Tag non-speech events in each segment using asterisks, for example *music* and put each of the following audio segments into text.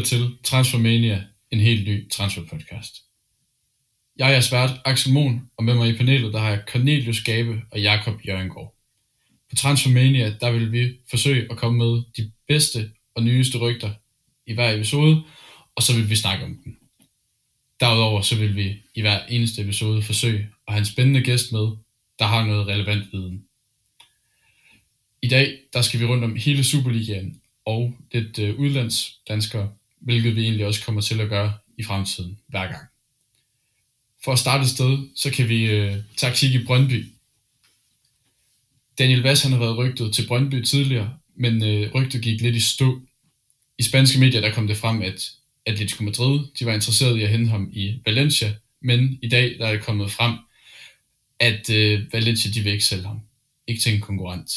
lytter til Transfermania, en helt ny transferpodcast. Jeg er svært Axel Mohn, og med mig i panelet der har jeg Cornelius Gabe og Jakob Jørgengård. På Transfermania der vil vi forsøge at komme med de bedste og nyeste rygter i hver episode, og så vil vi snakke om dem. Derudover så vil vi i hver eneste episode forsøge at have en spændende gæst med, der har noget relevant viden. I dag der skal vi rundt om hele Superligaen og lidt øh, udlandsdanskere, hvilket vi egentlig også kommer til at gøre i fremtiden hver gang. For at starte et sted, så kan vi øh, tage kig i Brøndby. Daniel Vass han har været rygtet til Brøndby tidligere, men øh, rygtet gik lidt i stå. I spanske medier der kom det frem, at Atletico Madrid de var interesseret i at hente ham i Valencia, men i dag der er det kommet frem, at øh, Valencia de vil ikke sælge ham. Ikke til en konkurrent.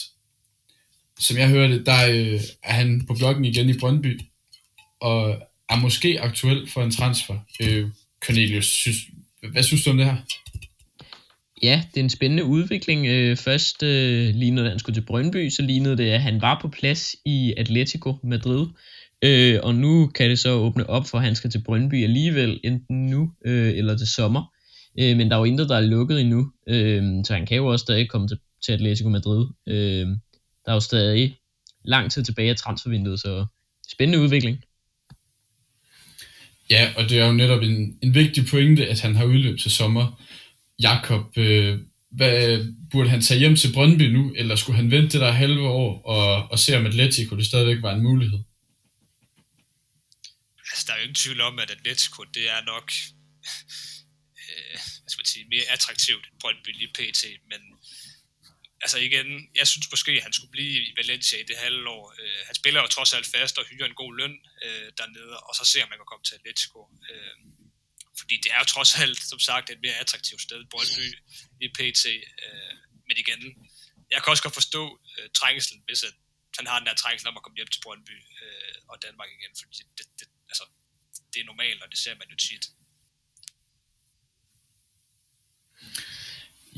Som jeg hørte, der øh, er han på bloggen igen i Brøndby, og er måske aktuel for en transfer. Øh, Cornelius, synes, hvad synes du om det her? Ja, det er en spændende udvikling. Øh, først øh, lignede det, han skulle til Brøndby, så lignede det, at han var på plads i Atletico Madrid. Øh, og nu kan det så åbne op for, at han skal til Brøndby alligevel, enten nu øh, eller til sommer. Øh, men der er jo intet, der er lukket endnu, øh, så han kan jo også stadig komme til, til Atletico Madrid. Øh, der er jo stadig lang tid tilbage af transfervinduet, så spændende udvikling. Ja, og det er jo netop en, en vigtig pointe, at han har udløb til sommer. Jakob, øh, hvad, burde han tage hjem til Brøndby nu, eller skulle han vente det der halve år og, og se om Atletico det stadigvæk var en mulighed? Altså, der er jo ingen tvivl om, at Atletico, det er nok *laughs* øh, hvad skal man sige, mere attraktivt end Brøndby lige pt, men altså igen, jeg synes måske, at han skulle blive i Valencia i det halve år. Øh, han spiller jo trods alt fast og hyrer en god løn øh, dernede, og så ser man, kan komme til Atletico. Øh, fordi det er jo trods alt, som sagt, et mere attraktivt sted, Brøndby i PT. Øh, men igen, jeg kan også godt forstå øh, trængselen, hvis at han har den der trængsel om at komme hjem til Brøndby øh, og Danmark igen, fordi det, det, altså, det er normalt, og det ser man jo tit.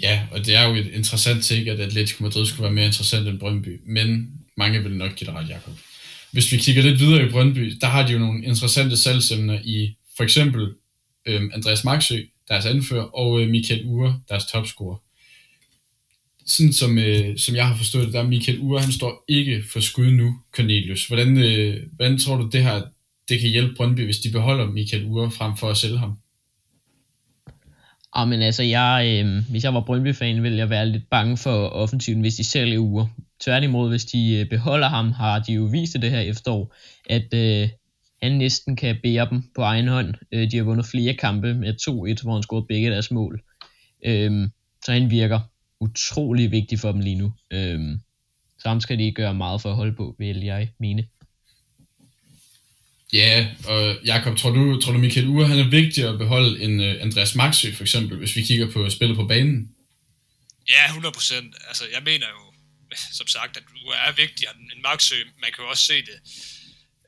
Ja, og det er jo et interessant ting, at Atletico Madrid skulle være mere interessant end Brøndby, men mange vil nok give dig ret, Jacob. Hvis vi kigger lidt videre i Brøndby, der har de jo nogle interessante salgsemner i for eksempel øhm, Andreas Marksø, deres anfører, og øh, Michael Ure, deres topscorer. Sådan som, øh, som jeg har forstået det, der er Michael Ure, han står ikke for skud nu, Cornelius. Hvordan, øh, hvordan tror du det her, det kan hjælpe Brøndby, hvis de beholder Michael Ure frem for at sælge ham? Ah, men altså, jeg, øh, hvis jeg var Brøndby-fan, ville jeg være lidt bange for offensiven, hvis de sælger uger. Tværtimod, hvis de øh, beholder ham, har de jo vist det her efterår, at øh, han næsten kan bære dem på egen hånd. Øh, de har vundet flere kampe med 2-1, hvor han scorede begge deres mål. Øh, så han virker utrolig vigtig for dem lige nu. Øh, så ham skal de gøre meget for at holde på, vil jeg mene. Ja, og Jakob, tror du, tror du Michael Ure, han er vigtig at beholde en uh, øh, Andreas Maxø for eksempel, hvis vi kigger på spillet på banen? Ja, 100%. Altså, jeg mener jo, som sagt, at Ure er vigtigere end Maxø. Man kan jo også se det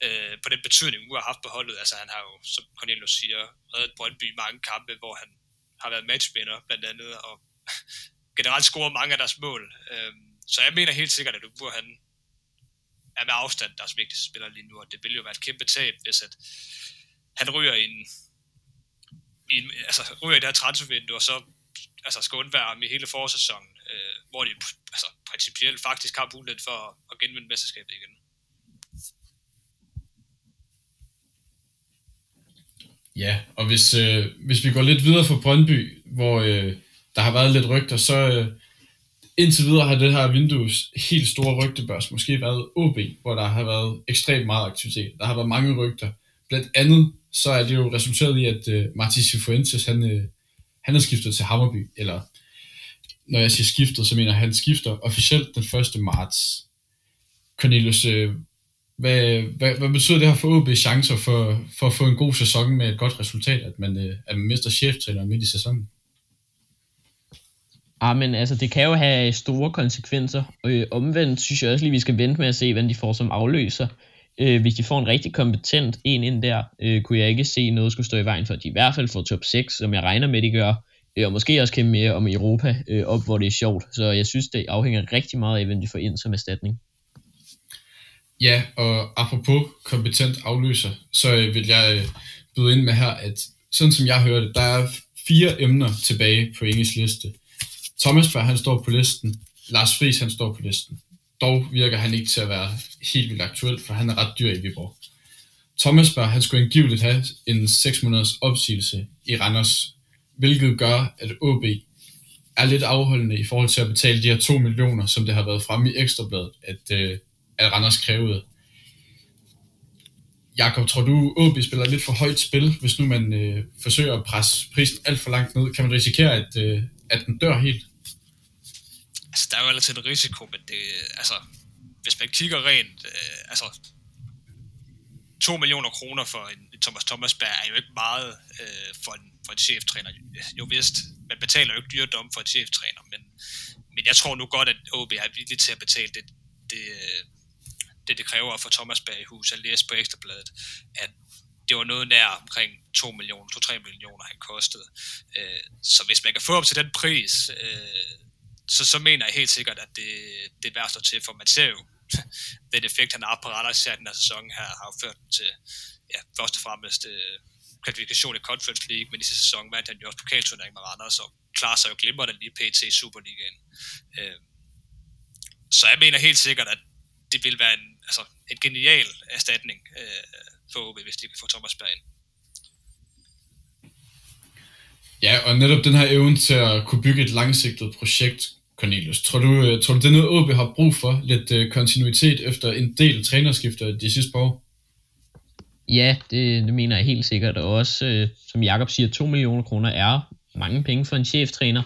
øh, på den betydning, Ure har haft på holdet. Altså, han har jo, som Cornelius siger, reddet Brøndby mange kampe, hvor han har været matchvinder blandt andet, og *laughs* generelt scoret mange af deres mål. Øh, så jeg mener helt sikkert, at Ure, han, er med afstand deres vigtigste spiller lige nu, og det ville jo være et kæmpe tab, hvis at han ryger i en, i en altså ryger i det her transfervindue, og så altså, skal undvære ham i hele forårssæsonen, øh, hvor de altså, principielt faktisk har mulighed for at, at genvinde mesterskabet igen. Ja, og hvis, øh, hvis vi går lidt videre fra Brøndby, hvor øh, der har været lidt rygter, så, øh, indtil videre har det her vindues helt store rygtebørs måske været OB, hvor der har været ekstremt meget aktivitet. Der har været mange rygter. Blandt andet så er det jo resulteret i, at uh, Martin Cifuentes, han, uh, han er skiftet til Hammerby, eller når jeg siger skiftet, så mener jeg, at han skifter officielt den 1. marts. Cornelius, uh, hvad, hvad, hvad betyder det her for OB chancer for, for at få en god sæson med et godt resultat, at man, uh, at man mister cheftræner midt i sæsonen? Ah, men altså, det kan jo have store konsekvenser. Øh, omvendt synes jeg også lige, vi skal vente med at se, hvad de får som afløser. Øh, hvis de får en rigtig kompetent en ind der, øh, kunne jeg ikke se noget skulle stå i vejen for, at de i hvert fald får top 6, som jeg regner med, de gør. Øh, og måske også kæmpe mere om Europa, øh, op hvor det er sjovt. Så jeg synes, det afhænger rigtig meget af, hvem de får ind som erstatning. Ja, og apropos kompetent afløser, så øh, vil jeg øh, byde ind med her, at sådan som jeg hørte, der er fire emner tilbage på Inges liste. Thomas Berg, han står på listen. Lars Friis, han står på listen. Dog virker han ikke til at være helt vildt aktuel, for han er ret dyr i Viborg. Thomas Berg, han skulle angiveligt have en 6 måneders opsigelse i Randers, hvilket gør, at OB er lidt afholdende i forhold til at betale de her 2 millioner, som det har været fremme i Ekstrabladet, at, øh, at Randers krævede. Jakob, tror du, OB spiller lidt for højt spil, hvis nu man øh, forsøger at presse prisen alt for langt ned? Kan man risikere, at, øh, at den dør helt? Altså, der er jo altid en risiko, men det, altså, hvis man kigger rent, øh, altså, 2 millioner kroner for en, en Thomas Thomasberg er jo ikke meget øh, for, en, for en cheftræner. Jo vist, man betaler jo ikke dyrdom for en cheftræner, men, men jeg tror nu godt, at OB er villig til at betale det, det, øh, det, det kræver at få Thomas Berg i hus. Jeg læste på Ekstrabladet, at det var noget nær omkring 2 millioner, 2-3 millioner, han kostede. Øh, så hvis man kan få op til den pris, øh, så, så mener jeg helt sikkert, at det, det er værd at til, for man ser jo, *laughs* den effekt, han har på Randers i den her sæson her, har ført til ja, først og fremmest øh, kvalifikation i Conference League, men i sidste sæson vandt han jo også pokalturnering med Randers, og klarer sig jo glimrende lige pt. i Superligaen. Øh, så jeg mener helt sikkert, at det vil være en, altså, en genial erstatning øh, for OB, hvis de kan få Thomas Berg ind. Ja, og netop den her evne til at kunne bygge et langsigtet projekt, Cornelius. Tror du, øh, tror du det er noget, OB har brug for? Lidt uh, kontinuitet efter en del trænerskifter de sidste par år? Ja, det, det mener jeg helt sikkert. Og også, øh, som Jakob siger, 2 millioner kroner er mange penge for en cheftræner.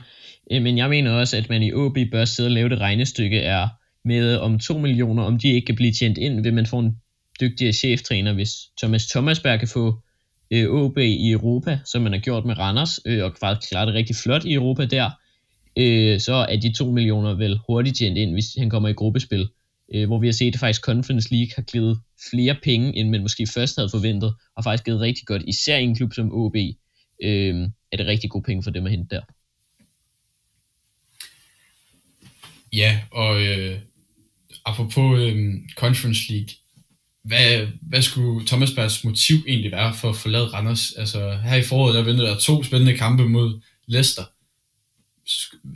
Øh, men jeg mener også, at man i OB bør sidde og lave det regnestykke er med om 2 millioner, om de ikke kan blive tjent ind, vil man få en dygtigere cheftræner, hvis Thomas Thomasberg kan få øh, OB i Europa, som man har gjort med Randers, øh, og faktisk klarer det rigtig flot i Europa der, øh, så er de 2 millioner vel hurtigt tjent ind, hvis han kommer i gruppespil. Øh, hvor vi har set, at faktisk Conference League har givet flere penge, end man måske først havde forventet, og faktisk givet rigtig godt, især i en klub som OB, øh, er det rigtig gode penge for dem at hente der. Ja, og øh, apropos øh, Conference League, hvad, hvad skulle Thomas Bergs motiv egentlig være for at forlade Randers? Altså her i foråret, der venter der to spændende kampe mod Leicester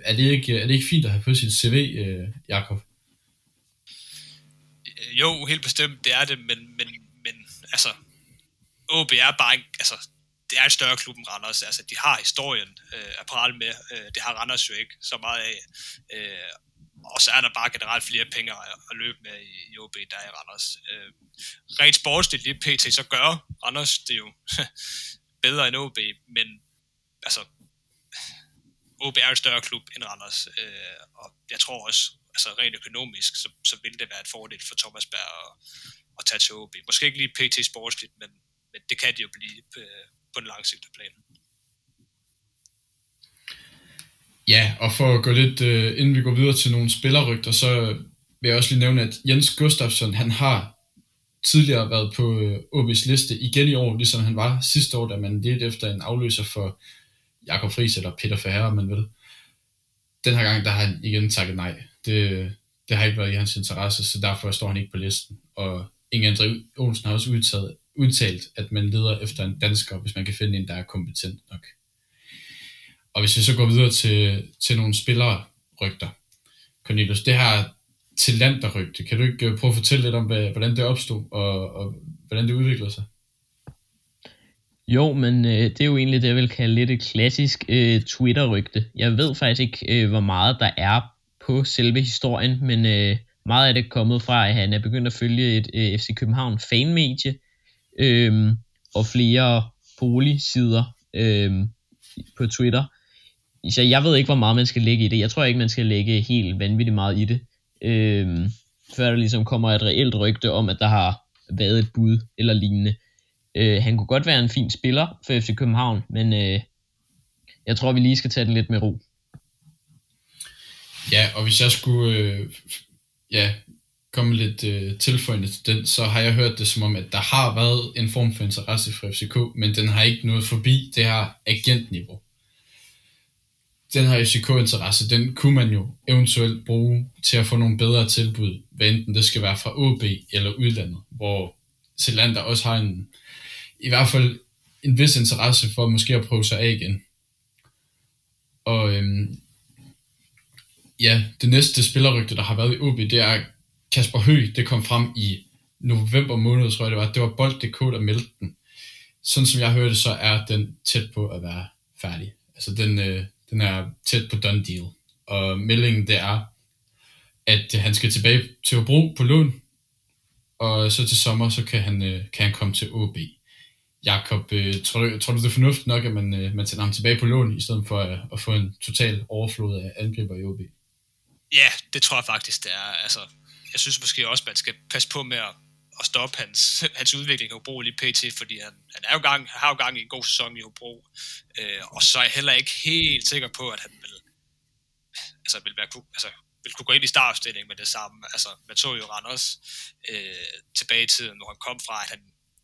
er det ikke, er det ikke fint at have på sit CV, øh, Jakob? Øh, jo, helt bestemt, det er det, men, men, men altså, OB er bare en, altså, det er en større klub end Randers. Altså, de har historien øh, at prale med. Øh, det har Randers jo ikke så meget af. Øh, og så er der bare generelt flere penge at, at løbe med i, i OB, der er i Randers. Øh, rent sportsligt lige pt. så gør Randers det jo *laughs* bedre end OB, men altså, OB er en større klub end Randers, øh, og jeg tror også, altså rent økonomisk, så, så vil det være et fordel for Thomas Berg at, at tage til OB. Måske ikke lige PT sportsligt, men, men det kan det jo blive øh, på en langsigtet plan. Ja, og for at gå lidt, øh, inden vi går videre til nogle spillerrygter, så vil jeg også lige nævne, at Jens Gustafsson, han har tidligere været på øh, OB's liste igen i år, ligesom han var sidste år, da man ledte efter en afløser for Jakob Friis eller Peter Ferrer, man vil. Den her gang, der har han igen takket nej. Det, det har ikke været i hans interesse, så derfor står han ikke på listen. Og Inge André Olsen har også udtaget, udtalt, at man leder efter en dansker, hvis man kan finde en, der er kompetent nok. Og hvis vi så går videre til, til nogle spillerrygter, Cornelius, det her talenterrygte, kan du ikke øh, prøve at fortælle lidt om, hvordan det opstod, og, og hvordan det udviklede sig? Jo, men øh, det er jo egentlig det, jeg vil kalde lidt et klassisk øh, Twitter-rygte. Jeg ved faktisk ikke, øh, hvor meget der er på selve historien, men øh, meget af det er kommet fra, at han er begyndt at følge et øh, FC København fanmedie, øh, og flere boligsider øh, på Twitter. Så jeg ved ikke, hvor meget man skal lægge i det. Jeg tror ikke, man skal lægge helt vanvittigt meget i det. Øh, før der ligesom kommer et reelt rygte om, at der har været et bud eller lignende. Øh, han kunne godt være en fin spiller for FC København, men øh, jeg tror, vi lige skal tage den lidt med ro. Ja, og hvis jeg skulle øh, ja, komme lidt øh, tilføjende til den, så har jeg hørt det som om, at der har været en form for interesse for FCK, men den har ikke nået forbi det her agentniveau den her FCK-interesse, den kunne man jo eventuelt bruge til at få nogle bedre tilbud, hvad enten det skal være fra OB eller udlandet, hvor Zelander også har en, i hvert fald en vis interesse for måske at prøve sig af igen. Og øhm, ja, det næste spillerrygte, der har været i OB, det er Kasper Høgh, det kom frem i november måned, tror jeg det var. Det var Bold.dk, der meldte den. Sådan som jeg hørte, så er den tæt på at være færdig. Altså den, øh, den er tæt på done deal. Og meldingen det er, at han skal tilbage til Hobro på lån, og så til sommer, så kan han, øh, kan han komme til OB. Jakob, øh, tror, du, tror du det er fornuftigt nok, at man, øh, man tager ham tilbage på lån, i stedet for at, at få en total overflod af angriber i OB? Ja, det tror jeg faktisk, det er. Altså, jeg synes måske også, man skal passe på med at, at stoppe hans, hans udvikling i Hobro lige pt, fordi han, han er jo gang, har jo gang i en god sæson i Hobro, øh, og så er jeg heller ikke helt sikker på, at han vil, altså, vil, være, altså, vil kunne gå ind i startopstillingen med det samme. Altså, man så jo Randers øh, tilbage i tiden, hvor han kom fra, at han,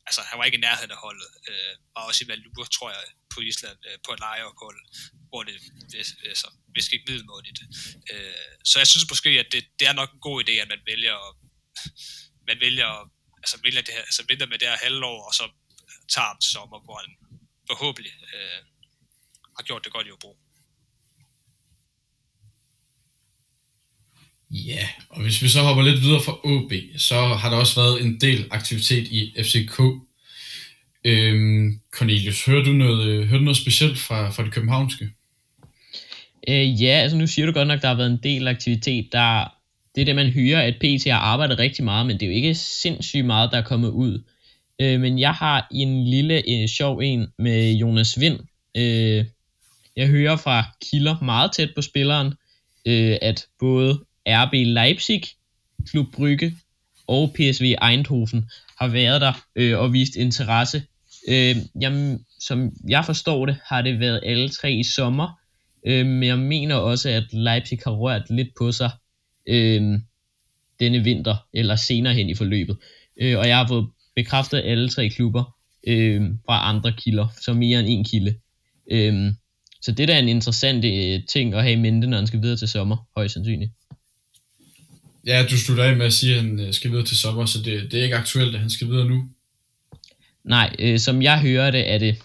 altså, han var ikke i nærheden af holdet. Øh, var også i Valur, tror jeg, på Island, øh, på et lejeophold, hvor det altså, hvis ikke middelmådigt. Øh, så jeg synes måske, at det, det er nok en god idé, at man vælger, man vælger, altså vælger, det her, altså venter med det her halvår, og så tager ham til sommer, hvor han forhåbentlig øh, har gjort det godt i Hobro. Ja, og hvis vi så hopper lidt videre fra OB, så har der også været en del aktivitet i FCK. Øhm, Cornelius, hører du noget, hører du noget specielt fra, fra det københavnske? Øh, ja, altså nu siger du godt nok, at der har været en del aktivitet. Der, det er det, man hører, at PT har arbejdet rigtig meget, men det er jo ikke sindssygt meget, der er kommet ud. Øh, men jeg har en lille øh, sjov en med Jonas Vind. Øh, jeg hører fra kilder meget tæt på spilleren, øh, at både RB Leipzig, Klub Brygge og PSV Eindhoven har været der øh, og vist interesse. Øh, jamen, som jeg forstår det, har det været alle tre i sommer, øh, men jeg mener også, at Leipzig har rørt lidt på sig øh, denne vinter, eller senere hen i forløbet. Øh, og jeg har fået bekræftet alle tre klubber øh, fra andre kilder, så mere end en kilde. Øh, så det der er en interessant øh, ting at have i mente, når han skal videre til sommer, højst sandsynligt. Ja, du slutter af med at sige, at han øh, skal videre til sommer, så det, det er ikke aktuelt, at han skal videre nu. Nej, øh, som jeg hører det, er det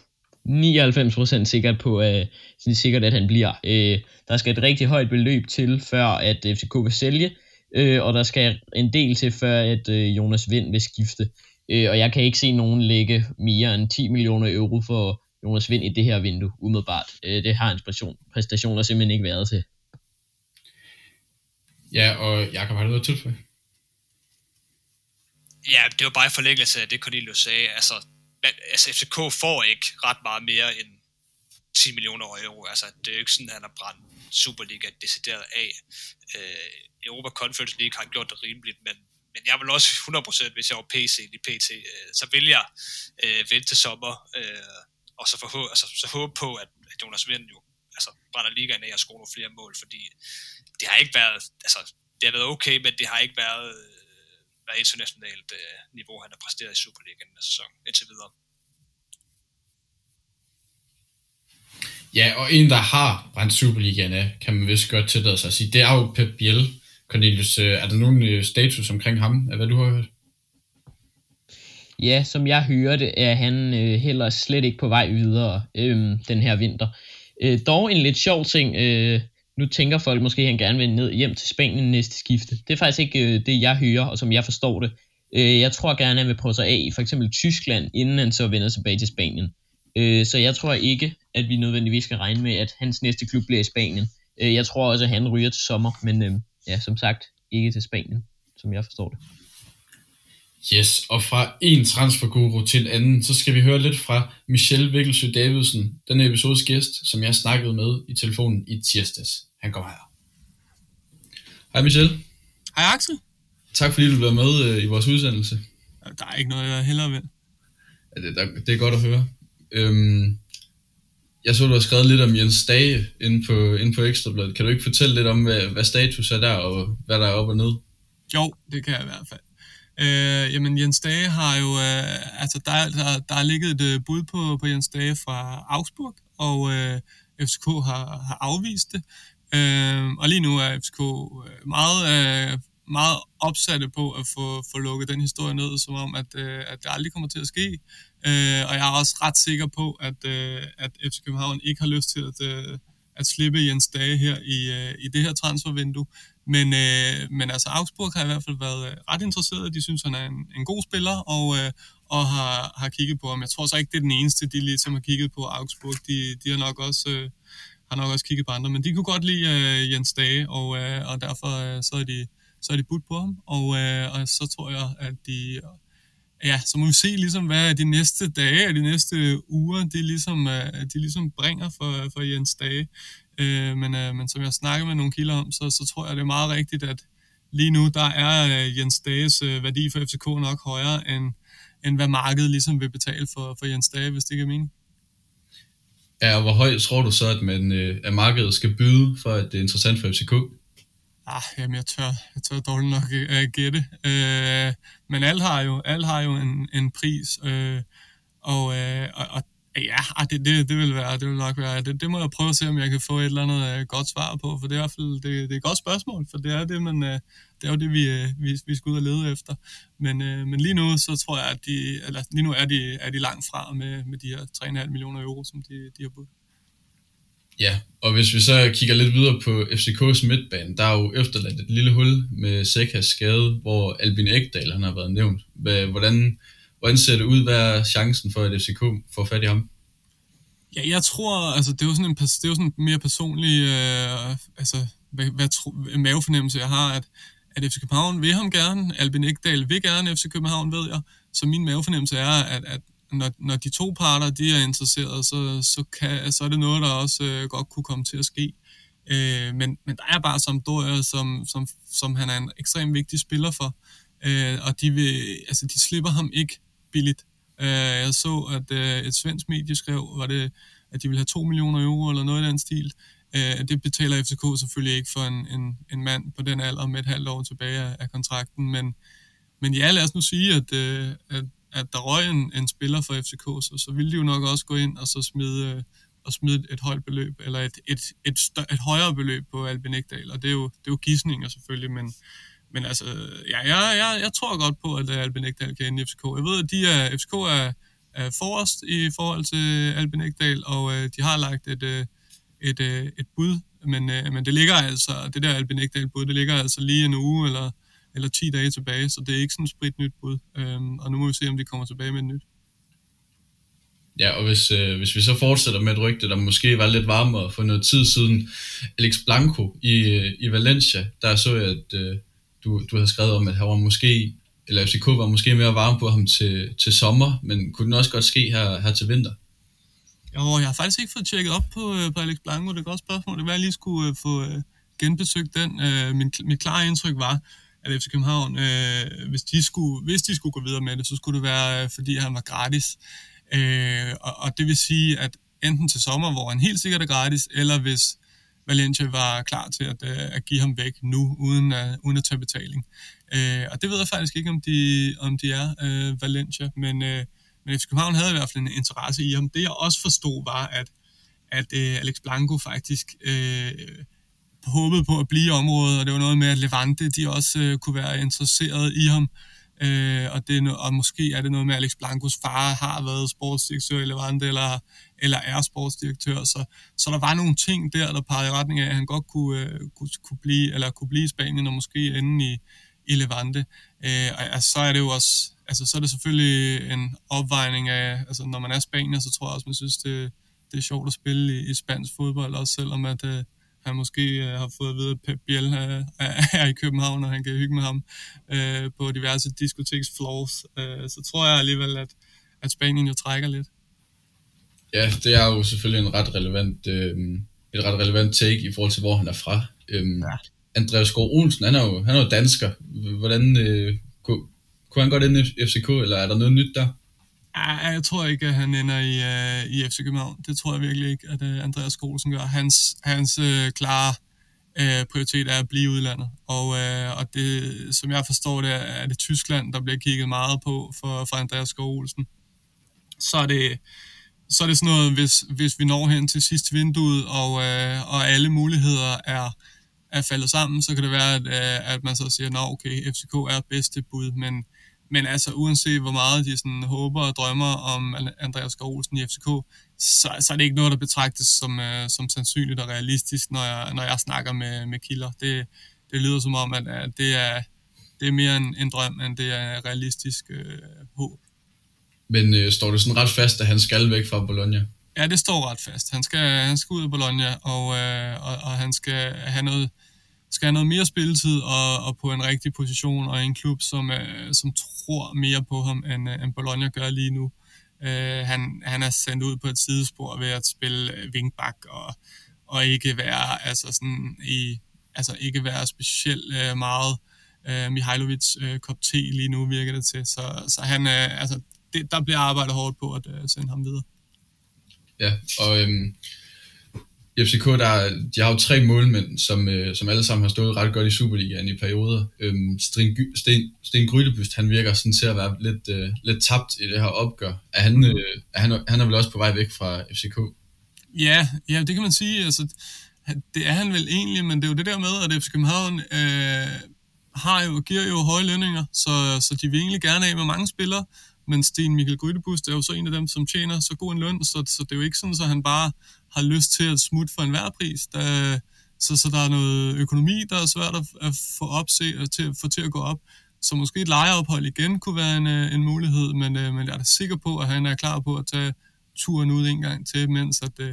99% sikkert på, øh, sikkert at han bliver. Øh, der skal et rigtig højt beløb til, før at FCK vil sælge, øh, og der skal en del til, før at øh, Jonas Vind vil skifte. Øh, og jeg kan ikke se nogen lægge mere end 10 millioner euro for Jonas Vind i det her vindue, umiddelbart. Øh, det har hans præstation, præstationer simpelthen ikke været til. Ja, og Jakob, har du noget tilføje? Ja, det var bare i forlængelse af det, Cornelius sagde. Altså, altså FCK får ikke ret meget mere end 10 millioner euro. Altså, det er jo ikke sådan, at han har brændt Superliga decideret af. Øh, Europa Conference League har gjort det rimeligt, men, men jeg vil også 100%, hvis jeg var PC i PT, øh, så vil jeg øh, vente til sommer, øh, og så, forhå- altså, så håbe på, at, at Jonas Vind jo altså, brænder ligaen af og scorer nogle flere mål, fordi det har ikke været, altså, det har været okay, men det har ikke været, været internationalt øh, niveau, han har præsteret i Superligaen den sæson indtil videre. Ja, og en, der har brændt Superligaen af, kan man vist godt tillade sig at sige, det er jo Pep Biel. Cornelius, øh, er der nogen øh, status omkring ham, af hvad du har hørt? Ja, som jeg hørte, er han øh, heller slet ikke på vej videre øh, den her vinter. Øh, dog en lidt sjov ting, øh, nu tænker folk måske, at han gerne vil ned hjem til Spanien næste skifte. Det er faktisk ikke øh, det, jeg hører, og som jeg forstår det. Øh, jeg tror gerne, at han vil prøve sig af i for eksempel Tyskland, inden han så vender tilbage til Spanien. Øh, så jeg tror ikke, at vi nødvendigvis skal regne med, at hans næste klub bliver i Spanien. Øh, jeg tror også, at han ryger til sommer, men øh, ja, som sagt, ikke til Spanien, som jeg forstår det. Yes, og fra en transferguru til en anden, så skal vi høre lidt fra Michelle Vikkelsø Davidsen, denne episodes gæst, som jeg snakkede med i telefonen i tirsdags. Han kommer her. Hej Michel. Hej Axel. Tak fordi du blev med øh, i vores udsendelse. Der er ikke noget, jeg hellere vil. Ja, det, der, det er godt at høre. Øhm, jeg så, du har skrevet lidt om Jens Dage inde på, inde på Ekstrabladet. Kan du ikke fortælle lidt om, hvad, hvad status er der, og hvad der er op og ned? Jo, det kan jeg i hvert fald. Øh, jamen Jens Dage har jo, øh, altså der, der, der er ligget et øh, bud på, på Jens Dage fra Augsburg, og øh, FCK har, har afvist det. Øh, og lige nu er FCK øh, meget, øh, meget opsatte på at få, få lukket den historie ned, som om, at, øh, at det aldrig kommer til at ske. Øh, og jeg er også ret sikker på, at, øh, at FC København ikke har lyst til at, øh, at slippe Jens Dage her i, øh, i det her transfervindue. Men, øh, men altså Augsburg har i hvert fald været øh, ret interesseret. De synes, han er en, en god spiller, og, øh, og har, har kigget på ham. Jeg tror så ikke, det er den eneste, de ligesom har kigget på Augsburg. De, de har nok også... Øh, har nok også kigget på andre, men de kunne godt lide øh, Jens Dage, og, øh, og derfor øh, så, er de, så er de budt på ham, og, øh, og så tror jeg, at de, ja, så må vi se ligesom, hvad de næste dage og de næste uger, de ligesom, øh, de ligesom bringer for, for Jens Dage. Øh, men, øh, men som jeg snakker med nogle kilder om, så, så tror jeg, det er meget rigtigt, at lige nu, der er øh, Jens Dages øh, værdi for FCK nok højere, end, end hvad markedet ligesom vil betale for, for Jens Dage, hvis det ikke er. Ja, og hvor højt tror du så, at, man, øh, at markedet skal byde, for at det er interessant for FCK? Ah, jamen, jeg tør, jeg tør dårligt nok øh, at uh, gætte. Uh, men alt har jo, alt har jo en, en pris. Uh, og, uh, og, og ja, ah, det, det, det, vil være, det vil nok være, det, det må jeg prøve at se, om jeg kan få et eller andet godt svar på, for det er i hvert fald, det, det er et godt spørgsmål, for det er det, man, øh, det er jo det, vi, uh, vi, vi skal ud og lede efter. Men, uh, men lige nu, så tror jeg, at de, eller lige nu er de, er de langt fra med, med de her 3,5 millioner euro, som de, de har budt. Ja, og hvis vi så kigger lidt videre på FCK's midtbane, der er jo efterladt et lille hul med Sekas skade, hvor Albin Ekdal han har været nævnt. Hvordan, hvordan ser det ud? Hvad er chancen for, at FCK får fat i ham? Ja, jeg tror, altså det er jo sådan en, det er jo sådan en mere personlig øh, altså, hvad, hvad tro, mavefornemmelse, jeg har, at, at FC København vil ham gerne, Albin Ekdal vil gerne FC København, ved jeg. Så min mavefornemmelse er, at, at når, når de to parter de er interesseret, så, så, kan, så er det noget, der også øh, godt kunne komme til at ske. Øh, men, men der er bare Sampdoria, som, som, som han er en ekstremt vigtig spiller for, øh, og de, vil, altså, de slipper ham ikke billigt. Øh, jeg så, at øh, et svensk medie skrev, var det, at de ville have 2 millioner euro eller noget i den stil. Øh, det betaler FCK selvfølgelig ikke for en, en, en mand på den alder med et halvt år tilbage af, af kontrakten, men, men ja, lad os nu sige, at, øh, at at der røg en, en spiller for FCK, så, så ville de jo nok også gå ind og så smide, øh, og smide et højt beløb, eller et, et, et, større, et højere beløb på Albin Ekdal, og det er jo, det er jo gissninger selvfølgelig, men, men altså, ja, jeg, jeg, jeg tror godt på, at øh, Albin Ekdal kan ind i FCK. Jeg ved, at de er, FCK er, er forrest i forhold til Albin Ekdal, og øh, de har lagt et, øh, et, øh, et bud, men, øh, men det ligger altså, det der Albin Ekdal bud, det ligger altså lige en uge, eller eller 10 dage tilbage, så det er ikke sådan et sprit nyt bud. øh, og nu må vi se, om de kommer tilbage med et nyt. Ja, og hvis, øh, hvis vi så fortsætter med et rygte, der måske var lidt varmere for noget tid siden, Alex Blanco i, øh, i Valencia, der så jeg, at øh, du, du havde skrevet om, at han var måske, eller FCK var måske mere varm på ham til, til sommer, men kunne den også godt ske her, her til vinter? Jo, jeg har faktisk ikke fået tjekket op på, øh, på Alex Blanco, det er et godt spørgsmål. Det var, jeg lige skulle øh, få øh, genbesøgt den. Øh, min, mit klare indtryk var, at FC København, øh, hvis, de skulle, hvis de skulle gå videre med det, så skulle det være, øh, fordi han var gratis. Øh, og, og det vil sige, at enten til sommer, hvor han helt sikkert er gratis, eller hvis Valencia var klar til at, øh, at give ham væk nu, uden at, uden at tage betaling. Øh, og det ved jeg faktisk ikke, om de, om de er, øh, Valencia, men, øh, men FC København havde i hvert fald en interesse i ham. Det jeg også forstod var, at, at øh, Alex Blanco faktisk øh, håbede på at blive i området, og det var noget med, at Levante de også øh, kunne være interesseret i ham. Øh, og, det, og måske er det noget med, at Alex Blancos far har været sportsdirektør i Levante, eller, eller er sportsdirektør. Så, så der var nogle ting der, der pegede i retning af, at han godt kunne, øh, kunne, kunne, blive, eller kunne blive i Spanien, og måske ende i, i Levante. Øh, og og så er det jo også, altså så er det selvfølgelig en opvejning af, altså når man er Spanier, så tror jeg også, man synes, det, det er sjovt at spille i, i spansk fodbold, også selvom at, øh, han måske øh, har fået at vide, at Pep Biel er, er i København, og han kan hygge med ham øh, på diverse diskoteksfloors, øh, så tror jeg alligevel, at, at Spanien jo trækker lidt. Ja, det er jo selvfølgelig en ret relevant, øh, et ret relevant take i forhold til, hvor han er fra. Øhm, ja. Andreas Gård Olsen, han er jo, han er jo dansker. Hvordan øh, kunne, kunne han godt ind i FCK, eller er der noget nyt der? Jeg tror ikke, at han ender i, uh, i FC København. Det tror jeg virkelig ikke, at uh, Andreas Skolsen gør. Hans, hans uh, klare uh, prioritet er at blive udlandet. Og, uh, og det, som jeg forstår det, er det Tyskland, der bliver kigget meget på for, for Andreas Skov Så er det så er det sådan noget, hvis, hvis vi når hen til sidste vinduet, og, øh, og alle muligheder er, er faldet sammen, så kan det være, at, øh, at man så siger, at okay, FCK er bedste bud, men, men altså uanset hvor meget de sådan håber og drømmer om Andreas Skov Olsen i FCK, så, så er det ikke noget, der betragtes som, øh, som sandsynligt og realistisk, når jeg, når jeg snakker med, med kilder. Det, det lyder som om, at, at det, er, det er mere en, en drøm, end det er realistisk øh, håb. Men øh, står det sådan ret fast, at han skal væk fra Bologna? Ja, det står ret fast. Han skal, han skal ud af Bologna, og, øh, og, og han skal have noget, skal have noget mere spilletid og, og på en rigtig position og en klub, som, øh, som tror mere på ham, end, øh, end Bologna gør lige nu. Øh, han, han er sendt ud på et sidespor ved at spille øh, wingback og, og ikke være altså sådan i altså ikke være specielt øh, meget øh, Mihailovic øh, kop te lige nu virker det til. Så, så han, øh, altså, det, der bliver arbejdet hårdt på at øh, sende ham videre. Ja, og øhm, i FCK, der, de har jo tre målmænd, som, øh, som alle sammen har stået ret godt i Superligaen i perioder. Øhm, Sten, Sten, Sten Grydebyst, han virker sådan til at være lidt, øh, lidt tabt i det her opgør. Er han, øh, er han, han er vel også på vej væk fra FCK? Ja, ja det kan man sige. Altså, det er han vel egentlig, men det er jo det der med, at FC København øh, har jo, giver jo høje lønninger, så, så de vil egentlig gerne af med mange spillere, men Sten Michael Grydebust er jo så en af dem, som tjener så god en løn, så, så det er jo ikke sådan, at han bare har lyst til at smutte for enhver pris. Der, så, så der er noget økonomi, der er svært at, at få, opse, til, få til at gå op. Så måske et lejeophold igen kunne være en, øh, en mulighed, men, øh, men jeg er da sikker på, at han er klar på at tage turen ud en gang til, mens at uh,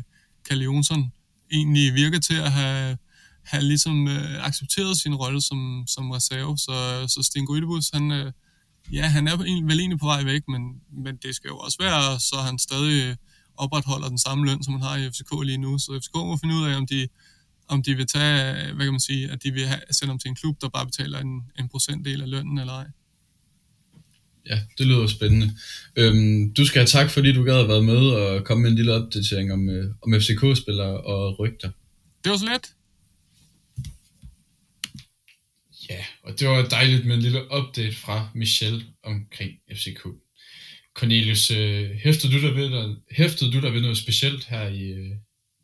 Kalle Jonsson egentlig virker til at have, have ligesom øh, accepteret sin rolle som, som reserve. Så, så Sten Grydebus, han, øh, ja, han er vel egentlig på vej væk, men, men det skal jo også være, så han stadig opretholder den samme løn, som han har i FCK lige nu. Så FCK må finde ud af, om de, om de vil tage, hvad kan man sige, at de vil have, sende ham til en klub, der bare betaler en, en procentdel af lønnen, eller ej. Ja, det lyder spændende. Øhm, du skal have tak, fordi du gad at være med og komme med en lille opdatering om, øh, om FCK-spillere og rygter. Det var så let. Ja, og det var dejligt med en lille update fra Michel omkring FCK. Cornelius, øh, hæftede, du der ved, der, hæftede du der ved noget specielt her i, øh,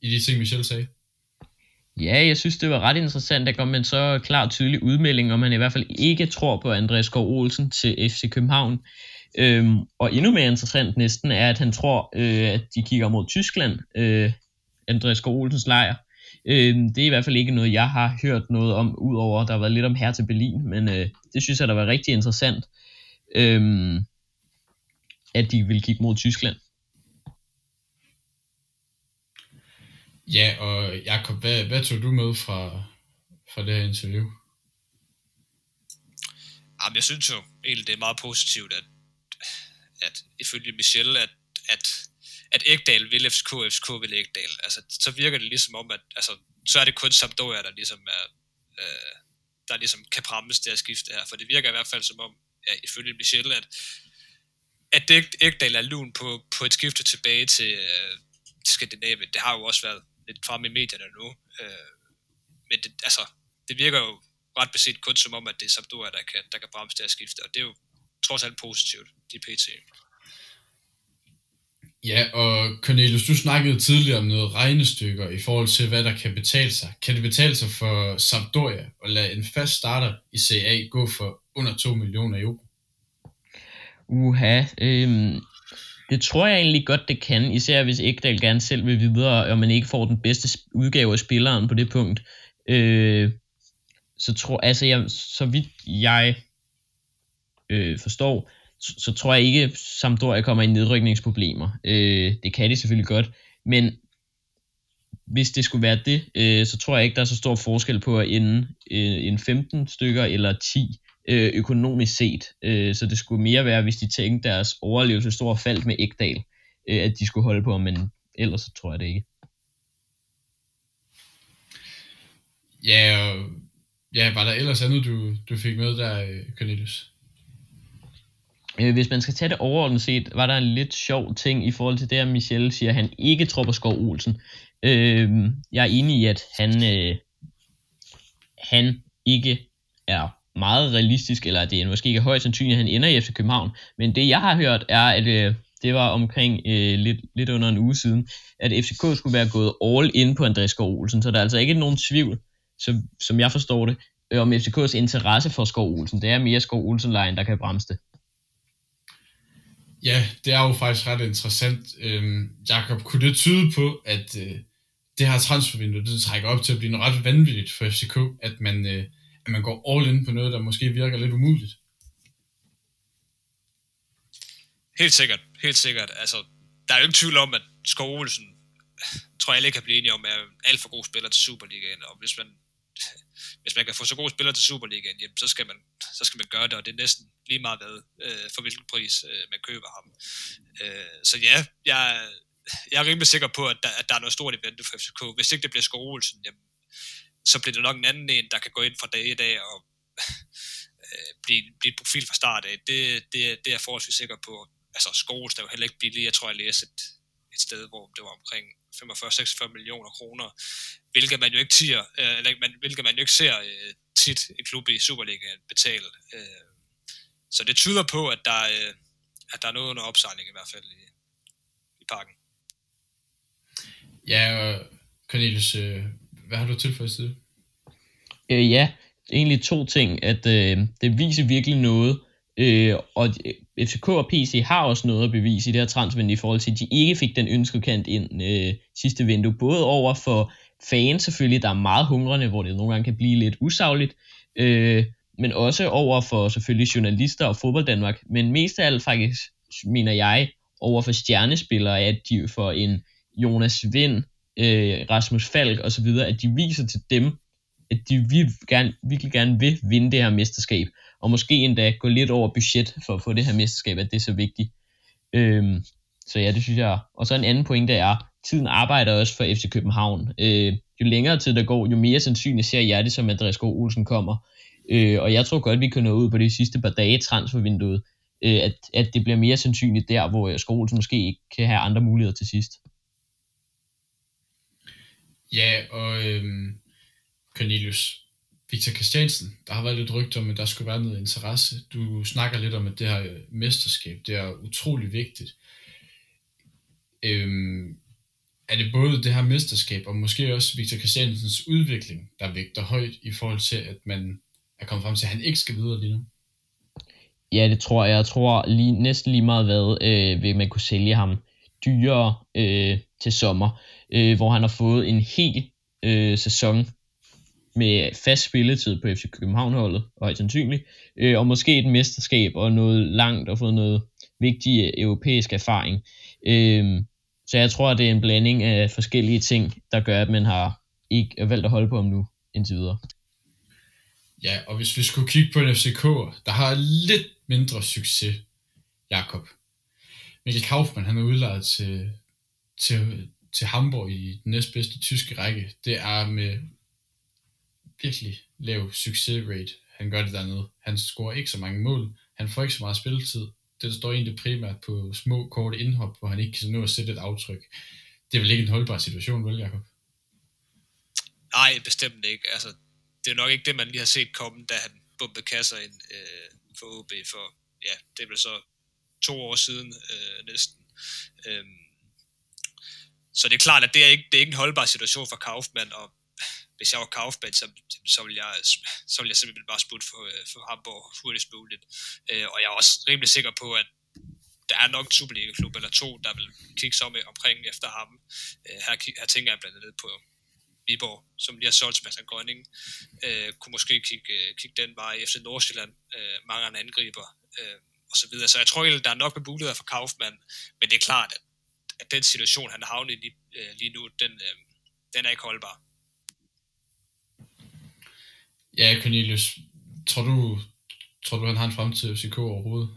i de ting, Michel sagde? Ja, jeg synes, det var ret interessant at komme med en så klar og tydelig udmelding, om man i hvert fald ikke tror på Andreas Skov Olsen til FC København. Øhm, og endnu mere interessant næsten er, at han tror, øh, at de kigger mod Tyskland, øh, Andreas Skov Olsens lejr. Øh, det er i hvert fald ikke noget, jeg har hørt noget om, udover at der har været lidt om her til Berlin, men øh, det synes jeg, der var rigtig interessant, øh, at de vil kigge mod Tyskland. Ja, og Jakob, hvad, hvad tog du med fra, fra det her interview? Jamen, jeg synes jo egentlig, det er meget positivt, at, at ifølge Michel, at, at, at Ægdal vil FCK, og FCK vil Ægdal. Altså, så virker det ligesom om, at altså, så er det kun Sampdoria, der ligesom er, øh, der ligesom kan bremmes det her skifte her. For det virker i hvert fald som om, ja, ifølge Michel, at, at Ægdal er lun på, på et skifte tilbage til, øh, til Skandinavien. Det har jo også været lidt frem i medierne nu. Øh, men det, altså, det virker jo ret beset kun som om, at det er Sampdoria, der kan, der kan bremse det her skifte, og det er jo trods alt positivt, de PT. Ja, og Cornelius, du snakkede tidligere om noget regnestykker i forhold til, hvad der kan betale sig. Kan det betale sig for Sampdoria at lade en fast starter i CA gå for under 2 millioner euro? Uha, øhm, det tror jeg egentlig godt, det kan, især hvis Ekdal gerne selv vil videre, og man ikke får den bedste udgave af spilleren på det punkt. Øh, så tror altså jeg, så vidt jeg øh, forstår, så, så tror jeg ikke, Sampdoria kommer i nedrykningsproblemer. Øh, det kan de selvfølgelig godt, men hvis det skulle være det, øh, så tror jeg ikke, der er så stor forskel på at ende øh, en 15 stykker eller 10 øh, økonomisk set. Øh, så det skulle mere være, hvis de tænkte deres overlevelse stor fald med Ægdal, øh, at de skulle holde på, men ellers så tror jeg det ikke. Ja, ja, var der ellers andet, du, du fik med der, øh, Cornelius? Hvis man skal tage det overordnet set, var der en lidt sjov ting i forhold til det, at Michel siger, at han ikke tror på Skov Olsen. Øh, jeg er enig i, at han, øh, han ikke er meget realistisk, eller det er måske ikke højt sandsynligt, at han ender i FC København. Men det jeg har hørt er, at, øh, det var omkring øh, lidt, lidt under en uge siden, at FCK skulle være gået all in på Andreas Skov Olsen, så der er altså ikke nogen tvivl, som, som jeg forstår det, øh, om FCK's interesse for Skov Olsen. Det er mere Skov Olsen-lejen, der kan bremse det. Ja, det er jo faktisk ret interessant. Øhm, Jakob, kunne det tyde på, at øh, det her transfervindue, det trækker op til at blive noget ret vanvittigt for FCK, at man, øh, at man går all in på noget, der måske virker lidt umuligt? Helt sikkert, helt sikkert. Altså, der er jo ingen tvivl om, at Skov Olsen, øh, tror jeg alle kan blive enige om, er alt for god spiller til Superligaen, og hvis man, hvis man kan få så gode spillere til Superligaen, jamen, så, skal man, så skal man gøre det, og det er næsten lige meget hvad, øh, for hvilken pris øh, man køber ham. Øh, så ja, jeg, jeg er rimelig sikker på, at der, at der er noget stort i vente for FCK. Hvis ikke det bliver Skov Olsen, jamen, så bliver det nok en anden en, der kan gå ind fra dag i dag og øh, blive, blive et profil fra start af. Det, det, det er jeg forholdsvis sikker på altså Skoles er jo heller ikke billig. Jeg tror, jeg læste et, et sted, hvor det var omkring 45-46 millioner kroner, hvilket man jo ikke tiger, øh, eller man, hvilket man jo ikke ser øh, tit en klub i Superligaen betale. Øh, så det tyder på, at der, øh, at der er noget under opsejling i hvert fald i, i parken. Ja, Cornelius, øh, hvad har du tilføjet til det? Øh, ja, egentlig to ting, at øh, det viser virkelig noget, Øh, og FCK og PC har også noget at bevise i det her transfervindue i forhold til, at de ikke fik den ønskede kant ind øh, sidste vindue. Både over for fans selvfølgelig, der er meget hungrende, hvor det nogle gange kan blive lidt usagligt, øh, men også over for selvfølgelig journalister og fodbold Danmark. Men mest af alt faktisk, mener jeg, over for stjernespillere, at de for en Jonas Vind, øh, Rasmus Falk osv., at de viser til dem, at de vil gerne, virkelig gerne vil vinde det her mesterskab og måske endda gå lidt over budget for at få det her mesterskab, at det er så vigtigt. Øhm, så ja, det synes jeg. Og så en anden pointe er, tiden arbejder også for FC København. Øh, jo længere tid der går, jo mere sandsynligt ser jeg det, som Andreas K. Olsen kommer. Øh, og jeg tror godt, vi kan nå ud på de sidste par dage transfervinduet, øh, at, at det bliver mere sandsynligt der, hvor Olsen måske ikke kan have andre muligheder til sidst. Ja, og øh, Cornelius, Victor Christiansen, der har været lidt rygter om, at der skulle være noget interesse. Du snakker lidt om, at det her øh, mesterskab, det er utrolig vigtigt. Øhm, er det både det her mesterskab, og måske også Victor Christiansens udvikling, der vægter højt i forhold til, at man er kommet frem til, at han ikke skal videre lige nu? Ja, det tror jeg. Jeg tror lige, næsten lige meget hvad, øh, vil man kunne sælge ham dyrere øh, til sommer, øh, hvor han har fået en hel øh, sæson med fast spilletid på FC København-holdet, højst sandsynligt, øh, og måske et mesterskab og noget langt og fået noget vigtig øh, europæisk erfaring. Øh, så jeg tror, at det er en blanding af forskellige ting, der gør, at man har ikke øh, valgt at holde på ham nu indtil videre. Ja, og hvis vi skulle kigge på en FCK, der har lidt mindre succes, Jakob. Mikkel Kaufmann, han er udlejet til, til, til Hamburg i den næstbedste tyske række. Det er med virkelig lav succesrate, han gør det dernede. Han scorer ikke så mange mål, han får ikke så meget spilletid. Det står egentlig primært på små, korte indhop, hvor han ikke kan nå at sætte et aftryk. Det er vel ikke en holdbar situation, vel Jacob? Nej, bestemt ikke. Altså, det er nok ikke det, man lige har set komme, da han bumpede kasser ind øh, for OB for, ja, det er vel så to år siden øh, næsten. Øhm, så det er klart, at det er ikke, det er ikke en holdbar situation for Kaufmann, og hvis jeg var Kaufmann, så, så, ville jeg, så ville jeg simpelthen bare sputte for, øh, for Hamburg hurtigst muligt. Øh, og jeg er også rimelig sikker på, at der er nok en Superliga-klub eller to, der vil kigge sig med omkring efter ham. Øh, her, her tænker jeg blandt andet på Viborg, som lige har solgt Sebastian Grønning, øh, kunne måske kigge, øh, kigge den vej efter Nordsjælland, øh, mange andre angriber, øh, og så videre. Så jeg tror egentlig, der er nok med muligheder for Kaufmann, men det er klart, at, at den situation, han har havnet i lige, øh, lige nu, den, øh, den er ikke holdbar. Ja, Cornelius, tror du, tror du han har en fremtid i FCK overhovedet?